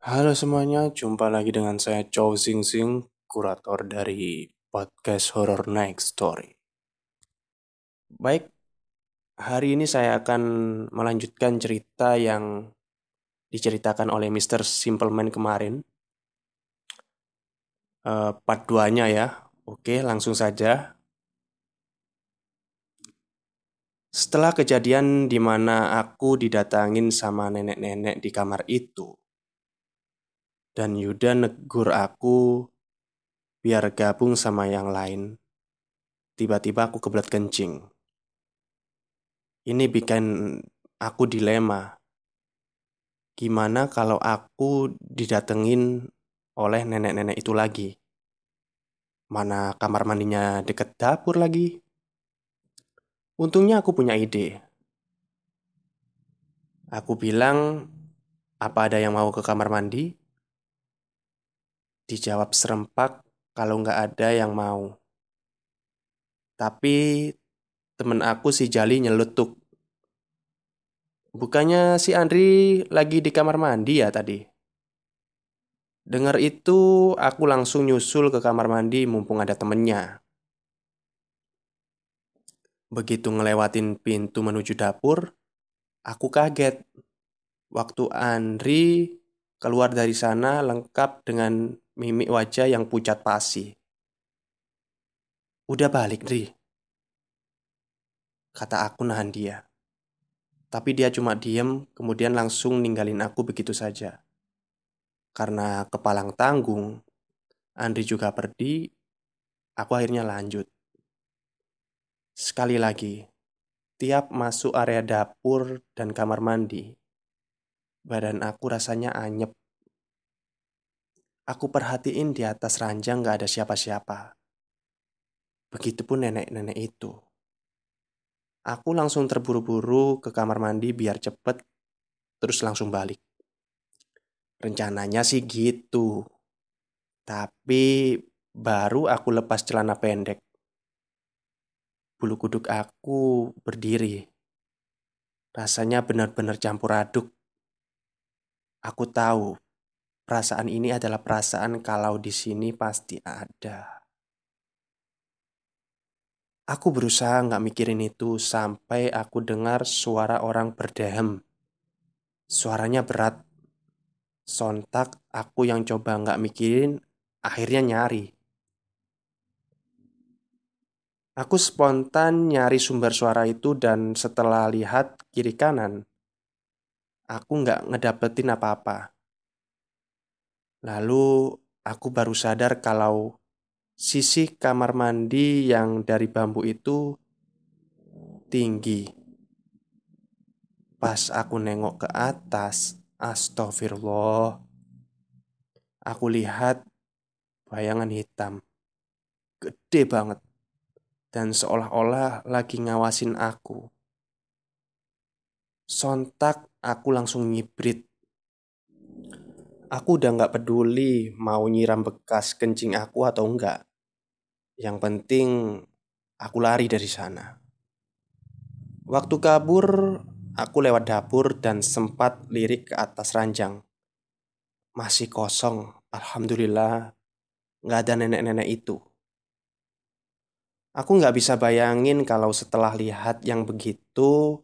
Halo semuanya, jumpa lagi dengan saya Chow Sing Sing, kurator dari podcast Horror Night Story. Baik, hari ini saya akan melanjutkan cerita yang diceritakan oleh Mr. Simpleman kemarin. Eh, part 2-nya ya. Oke, langsung saja. Setelah kejadian di mana aku didatangin sama nenek-nenek di kamar itu, dan Yuda negur aku biar gabung sama yang lain. Tiba-tiba aku kebelat kencing. Ini bikin aku dilema. Gimana kalau aku didatengin oleh nenek-nenek itu lagi? Mana kamar mandinya deket dapur lagi? Untungnya aku punya ide. Aku bilang, apa ada yang mau ke kamar mandi? Dijawab serempak kalau nggak ada yang mau. Tapi temen aku si Jali nyeletuk. Bukannya si Andri lagi di kamar mandi ya tadi? Dengar itu, aku langsung nyusul ke kamar mandi mumpung ada temennya. Begitu ngelewatin pintu menuju dapur, aku kaget. Waktu Andri keluar dari sana lengkap dengan mimik wajah yang pucat pasi. Udah balik, Dri. Kata aku nahan dia. Tapi dia cuma diem, kemudian langsung ninggalin aku begitu saja. Karena kepalang tanggung, Andri juga pergi, aku akhirnya lanjut. Sekali lagi, tiap masuk area dapur dan kamar mandi, badan aku rasanya anyep. Aku perhatiin di atas ranjang gak ada siapa-siapa. Begitupun nenek-nenek itu. Aku langsung terburu-buru ke kamar mandi biar cepet, terus langsung balik. Rencananya sih gitu. Tapi baru aku lepas celana pendek bulu kuduk aku berdiri. Rasanya benar-benar campur aduk. Aku tahu perasaan ini adalah perasaan kalau di sini pasti ada. Aku berusaha nggak mikirin itu sampai aku dengar suara orang berdehem. Suaranya berat. Sontak aku yang coba nggak mikirin, akhirnya nyari. Aku spontan nyari sumber suara itu dan setelah lihat kiri kanan, aku nggak ngedapetin apa-apa. Lalu aku baru sadar kalau sisi kamar mandi yang dari bambu itu tinggi. Pas aku nengok ke atas, astagfirullah. Aku lihat bayangan hitam. Gede banget dan seolah-olah lagi ngawasin aku. Sontak aku langsung nyibrit. Aku udah nggak peduli mau nyiram bekas kencing aku atau enggak. Yang penting aku lari dari sana. Waktu kabur, aku lewat dapur dan sempat lirik ke atas ranjang. Masih kosong, alhamdulillah. Nggak ada nenek-nenek itu. Aku nggak bisa bayangin kalau setelah lihat yang begitu,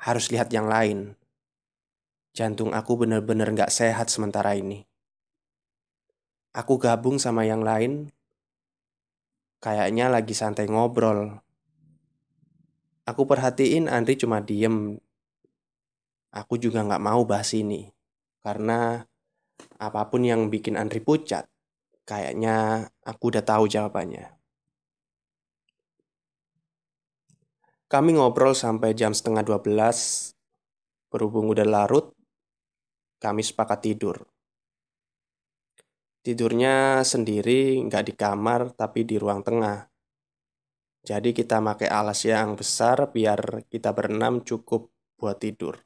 harus lihat yang lain. Jantung aku bener-bener nggak sehat sementara ini. Aku gabung sama yang lain, kayaknya lagi santai ngobrol. Aku perhatiin Andri cuma diem. Aku juga nggak mau bahas ini, karena apa pun yang bikin Andri pucat, kayaknya aku udah tahu jawabannya. Kami ngobrol sampai jam setengah 12. Berhubung udah larut, kami sepakat tidur. Tidurnya sendiri, nggak di kamar, tapi di ruang tengah. Jadi kita pakai alas yang besar biar kita berenam cukup buat tidur.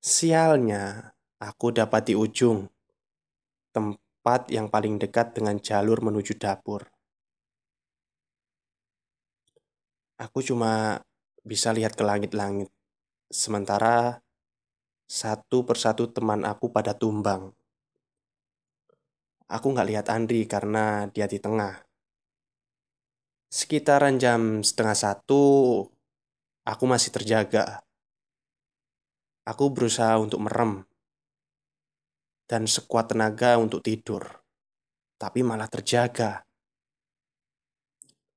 Sialnya, aku dapat di ujung, tempat yang paling dekat dengan jalur menuju dapur. Aku cuma bisa lihat ke langit-langit. Sementara Satu persatu teman aku pada tumbang. Aku nggak lihat Andri karena dia di tengah. Sekitaran jam setengah satu, aku masih terjaga. Aku berusaha untuk merem dan sekuat tenaga untuk tidur, tapi malah terjaga.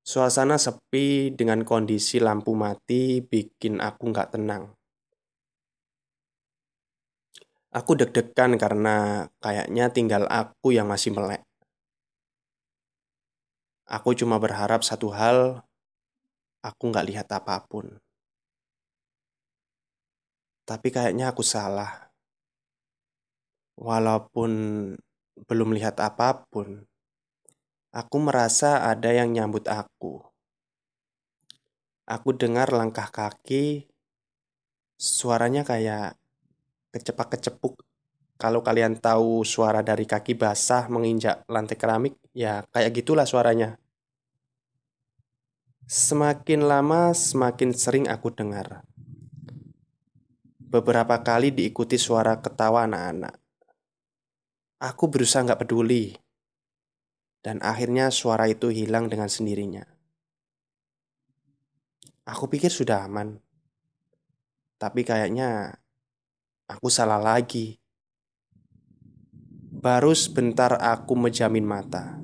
Suasana sepi dengan kondisi lampu mati bikin aku nggak tenang. Aku deg-degan karena kayaknya tinggal aku yang masih melek. Aku cuma berharap satu hal, aku nggak lihat apa pun. Tapi kayaknya aku salah. Walaupun belum lihat apa pun, aku merasa ada yang nyambut aku. Aku dengar langkah kaki, suaranya kayak kecepak-kecepuk. Kalau kalian tahu suara dari kaki basah menginjak lantai keramik, ya kayak gitulah suaranya. Semakin lama, semakin sering aku dengar. Beberapa kali diikuti suara ketawa anak-anak. Aku berusaha nggak peduli, dan akhirnya suara itu hilang dengan sendirinya. Aku pikir sudah aman, tapi kayaknya Aku salah lagi. Baru sebentar aku menjamin mata.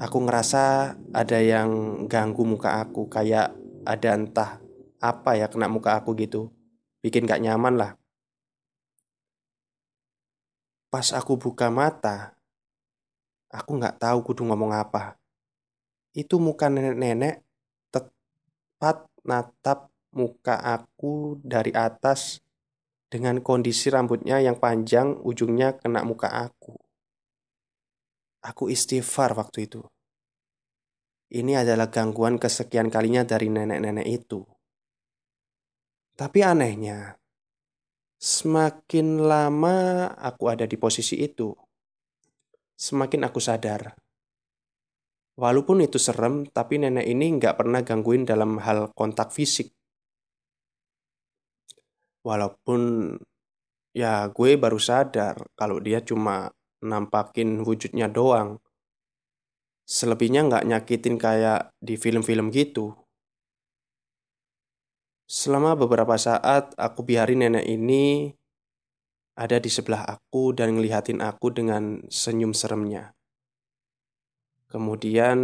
Aku ngerasa ada yang ganggu muka aku, kayak ada entah apa ya kena muka aku gitu. Bikin gak nyaman lah. Pas aku buka mata, aku gak tahu kudu ngomong apa. Itu muka nenek-nenek tepat natap muka aku dari atas dengan kondisi rambutnya yang panjang, ujungnya kena muka aku. Aku istighfar waktu itu. Ini adalah gangguan kesekian kalinya dari nenek-nenek itu. Tapi anehnya, semakin lama aku ada di posisi itu, semakin aku sadar. Walaupun itu serem, tapi nenek ini nggak pernah gangguin dalam hal kontak fisik. Walaupun ya gue baru sadar kalau dia cuma nampakin wujudnya doang. Selebihnya nggak nyakitin kayak di film-film gitu. Selama beberapa saat aku biarin nenek ini ada di sebelah aku dan ngelihatin aku dengan senyum seremnya. Kemudian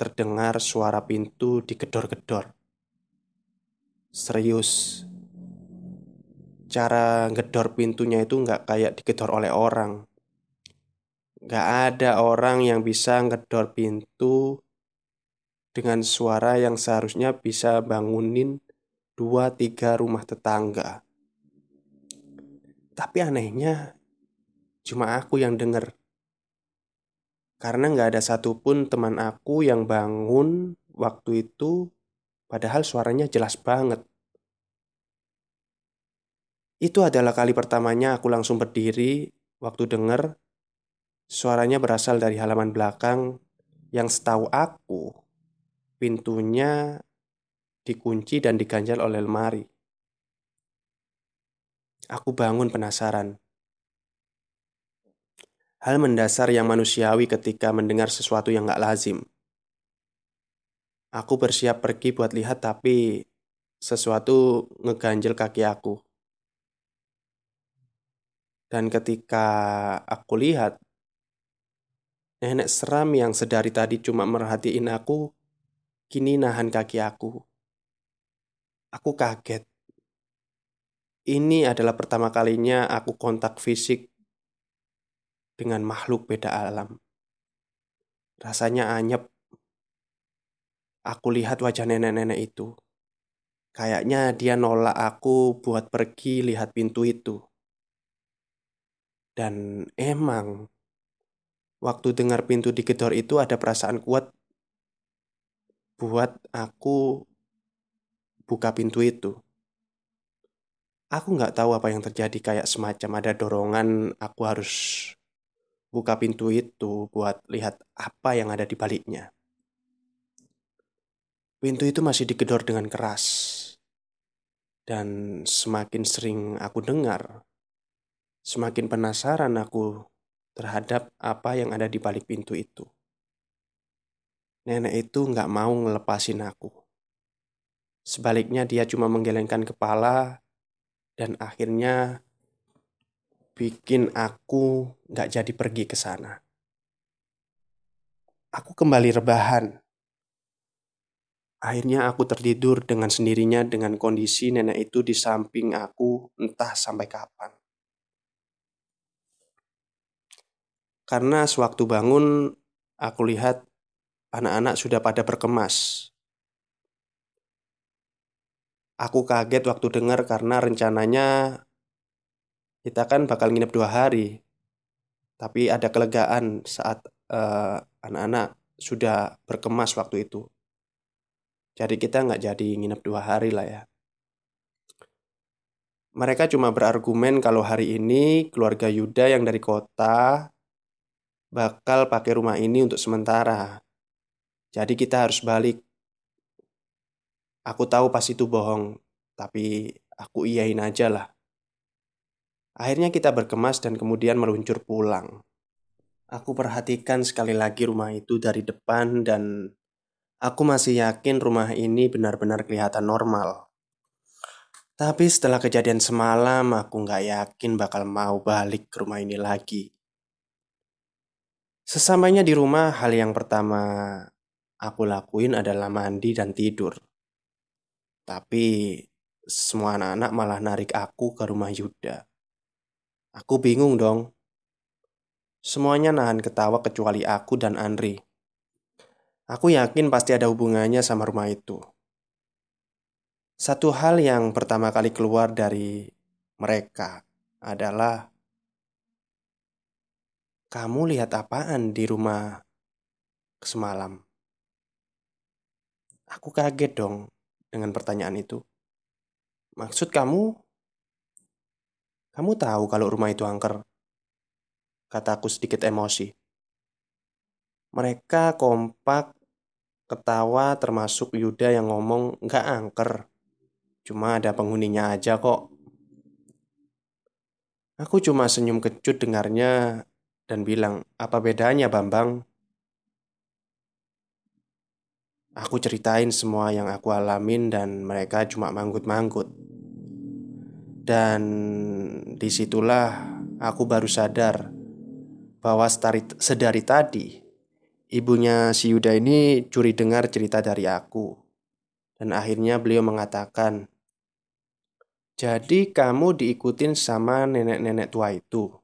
terdengar suara pintu digedor-gedor. Serius, cara ngedor pintunya itu nggak kayak digedor oleh orang. Nggak ada orang yang bisa ngedor pintu dengan suara yang seharusnya bisa bangunin dua tiga rumah tetangga. Tapi anehnya cuma aku yang denger. Karena nggak ada satupun teman aku yang bangun waktu itu padahal suaranya jelas banget. Itu adalah kali pertamanya aku langsung berdiri waktu dengar suaranya berasal dari halaman belakang yang setahu aku pintunya dikunci dan diganjal oleh lemari. Aku bangun penasaran. Hal mendasar yang manusiawi ketika mendengar sesuatu yang gak lazim. Aku bersiap pergi buat lihat tapi sesuatu ngeganjel kaki aku. Dan ketika aku lihat, nenek seram yang sedari tadi cuma merhatiin aku, kini nahan kaki aku. Aku kaget. Ini adalah pertama kalinya aku kontak fisik dengan makhluk beda alam. Rasanya anyep. Aku lihat wajah nenek-nenek itu. Kayaknya dia nolak aku buat pergi lihat pintu itu. Dan emang waktu dengar pintu digedor itu ada perasaan kuat buat aku buka pintu itu. Aku nggak tahu apa yang terjadi kayak semacam ada dorongan aku harus buka pintu itu buat lihat apa yang ada di baliknya. Pintu itu masih digedor dengan keras. Dan semakin sering aku dengar, semakin penasaran aku terhadap apa yang ada di balik pintu itu. Nenek itu nggak mau ngelepasin aku. Sebaliknya dia cuma menggelengkan kepala dan akhirnya bikin aku nggak jadi pergi ke sana. Aku kembali rebahan. Akhirnya aku tertidur dengan sendirinya dengan kondisi nenek itu di samping aku entah sampai kapan. Karena sewaktu bangun, aku lihat anak-anak sudah pada berkemas. Aku kaget waktu dengar karena rencananya kita kan bakal nginep dua hari. Tapi ada kelegaan saat uh, anak-anak sudah berkemas waktu itu. Jadi kita nggak jadi nginep dua hari lah ya. Mereka cuma berargumen kalau hari ini keluarga Yuda yang dari kota bakal pakai rumah ini untuk sementara. Jadi kita harus balik. Aku tahu pas itu bohong, tapi aku iyain aja lah. Akhirnya kita berkemas dan kemudian meluncur pulang. Aku perhatikan sekali lagi rumah itu dari depan dan Aku masih yakin rumah ini benar-benar kelihatan normal. Tapi setelah kejadian semalam, aku nggak yakin bakal mau balik ke rumah ini lagi. Sesampainya di rumah, hal yang pertama aku lakuin adalah mandi dan tidur. Tapi semua anak-anak malah narik aku ke rumah Yuda. Aku bingung dong. Semuanya nahan ketawa kecuali aku dan Andri. Aku yakin pasti ada hubungannya sama rumah itu. Satu hal yang pertama kali keluar dari mereka adalah kamu lihat apaan di rumah semalam? Aku kaget dong dengan pertanyaan itu. Maksud kamu? Kamu tahu kalau rumah itu angker? Kataku sedikit emosi. Mereka kompak ketawa termasuk Yuda yang ngomong nggak angker. Cuma ada penghuninya aja kok. Aku cuma senyum kecut dengarnya dan bilang, apa bedanya Bambang? Aku ceritain semua yang aku alamin dan mereka cuma manggut-manggut. Dan di situlah aku baru sadar bahwa sedari tadi Ibunya si Yuda ini curi dengar cerita dari aku. Dan akhirnya beliau mengatakan, "Jadi kamu diikutin sama nenek-nenek tua itu?"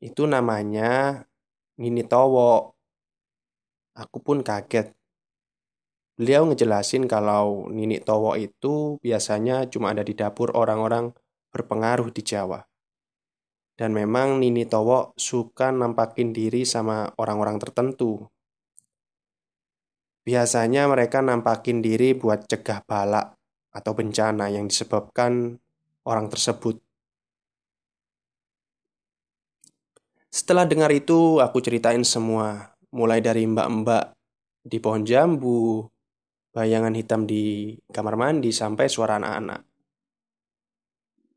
Itu namanya Nini Towo. Aku pun kaget. Beliau ngejelasin kalau Nini Towo itu biasanya cuma ada di dapur orang-orang berpengaruh di Jawa. Dan memang Nini Towo suka nampakin diri sama orang-orang tertentu. Biasanya mereka nampakin diri buat cegah balak atau bencana yang disebabkan orang tersebut. Setelah dengar itu, aku ceritain semua, mulai dari mbak-mbak di pohon jambu, bayangan hitam di kamar mandi, sampai suara anak-anak.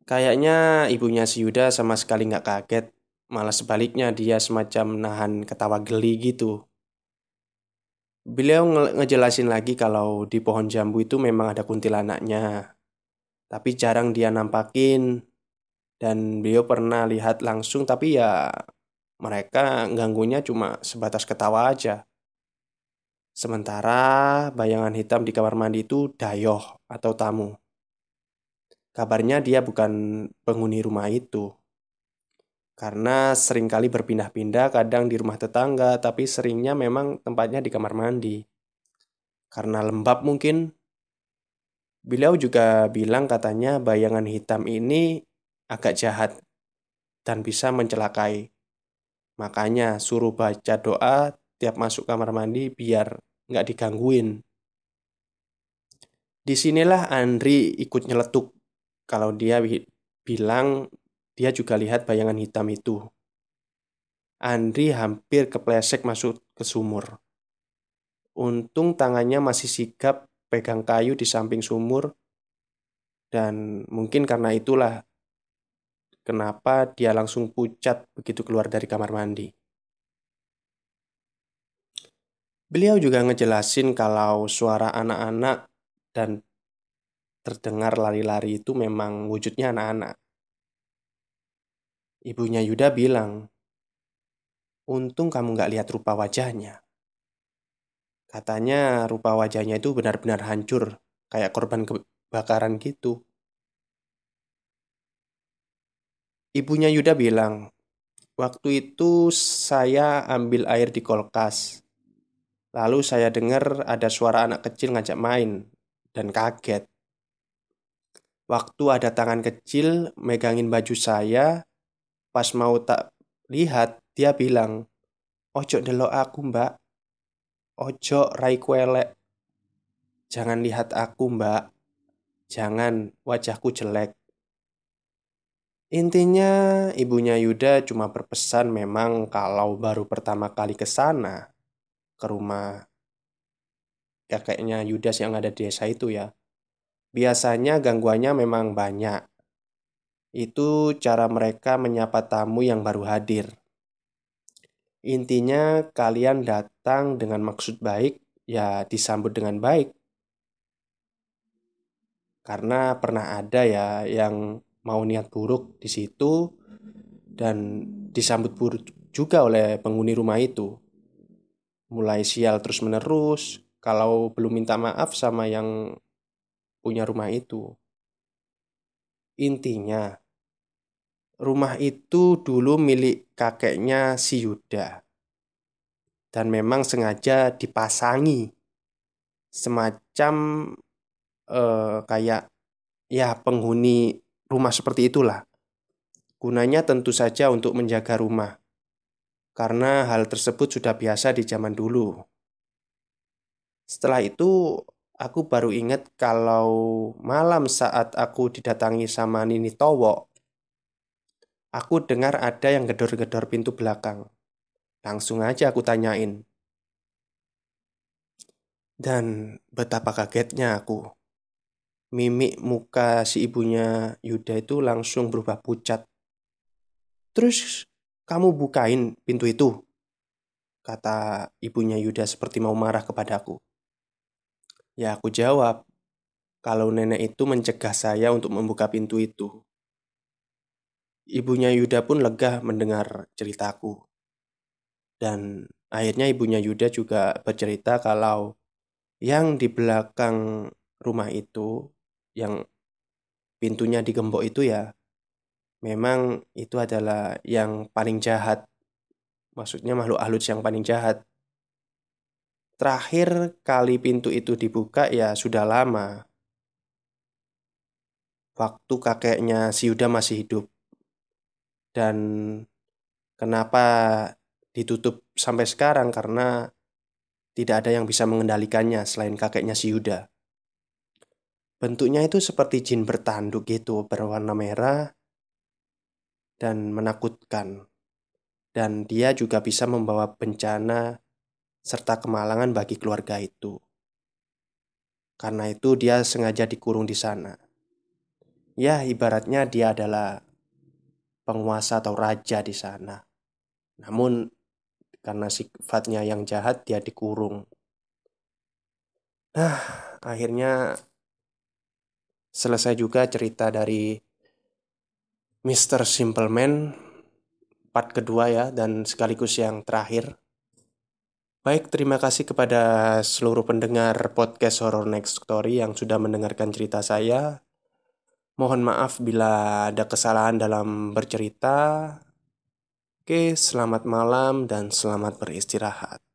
Kayaknya ibunya si Yuda sama sekali nggak kaget, malah sebaliknya dia semacam nahan ketawa geli gitu. Beliau nge ngejelasin lagi kalau di pohon jambu itu memang ada kuntilanaknya, tapi jarang dia nampakin. Dan beliau pernah lihat langsung, tapi ya mereka ganggunya cuma sebatas ketawa aja. Sementara bayangan hitam di kamar mandi itu dayoh atau tamu. Kabarnya dia bukan penghuni rumah itu. Karena sering kali berpindah-pindah kadang di rumah tetangga, tapi seringnya memang tempatnya di kamar mandi. Karena lembab mungkin. Beliau juga bilang katanya bayangan hitam ini agak jahat dan bisa mencelakai. Makanya suruh baca doa tiap masuk kamar mandi biar nggak digangguin. Di sinilah Andri ikut nyeletuk kalau dia bilang dia juga lihat bayangan hitam itu. Andri hampir keplesek masuk ke sumur. Untung tangannya masih sigap pegang kayu di samping sumur. Dan mungkin karena itulah kenapa dia langsung pucat begitu keluar dari kamar mandi. Beliau juga ngejelasin kalau suara anak-anak dan terdengar lari-lari itu memang wujudnya anak-anak. Ibunya Yuda bilang, untung kamu nggak lihat rupa wajahnya. Katanya rupa wajahnya itu benar-benar hancur, kayak korban kebakaran gitu. Ibunya Yuda bilang, waktu itu saya ambil air di kolkas. Lalu saya dengar ada suara anak kecil ngajak main dan kaget. Waktu ada tangan kecil megangin baju saya, pas mau tak lihat, dia bilang, Ojo delok aku mbak, Ojo rai kuelek. Jangan lihat aku, Mbak. Jangan wajahku jelek. Intinya, ibunya Yuda cuma berpesan memang kalau baru pertama kali ke sana, ke rumah kakeknya Yudas yang ada di desa itu ya. Biasanya gangguannya memang banyak. Itu cara mereka menyapa tamu yang baru hadir. Intinya kalian datang dengan maksud baik, ya disambut dengan baik. Karena pernah ada ya yang mau niat buruk di situ dan disambut buruk juga oleh penghuni rumah itu. Mulai sial terus-menerus kalau belum minta maaf sama yang punya rumah itu. Intinya, Rumah itu dulu milik kakeknya si Yuda. Dan memang sengaja dipasangi semacam eh, kayak ya penghuni rumah seperti itulah. Gunanya tentu saja untuk menjaga rumah. Karena hal tersebut sudah biasa di zaman dulu. Setelah itu, aku baru ingat kalau malam saat aku didatangi sama Nini Towo, Aku dengar ada yang gedor-gedor pintu belakang. Langsung aja aku tanyain. Dan betapa kagetnya aku. Mimik muka si ibunya Yuda itu langsung berubah pucat. Terus kamu bukain pintu itu? Kata ibunya Yuda seperti mau marah kepadaku. Ya aku jawab, kalau nenek itu mencegah saya untuk membuka pintu itu. Ibunya Yuda pun lega mendengar ceritaku. Dan akhirnya ibunya Yuda juga bercerita kalau yang di belakang rumah itu, yang pintunya digembok itu ya, memang itu adalah yang paling jahat. Maksudnya makhluk halus yang paling jahat. Terakhir kali pintu itu dibuka ya sudah lama. Waktu kakeknya si Yuda masih hidup. Dan kenapa ditutup sampai sekarang karena tidak ada yang bisa mengendalikannya selain kakeknya si Yuda. Bentuknya itu seperti jin bertanduk gitu, berwarna merah dan menakutkan. Dan dia juga bisa membawa bencana serta kemalangan bagi keluarga itu. Karena itu dia sengaja dikurung di sana. Ya, ibaratnya dia adalah penguasa atau raja di sana. Namun karena sifatnya yang jahat dia dikurung. Nah, akhirnya selesai juga cerita dari Mr. Simpleman part kedua ya dan sekaligus yang terakhir. Baik, terima kasih kepada seluruh pendengar podcast Horror Next Story yang sudah mendengarkan cerita saya. Mohon maaf bila ada kesalahan dalam bercerita. Oke, selamat malam dan selamat beristirahat.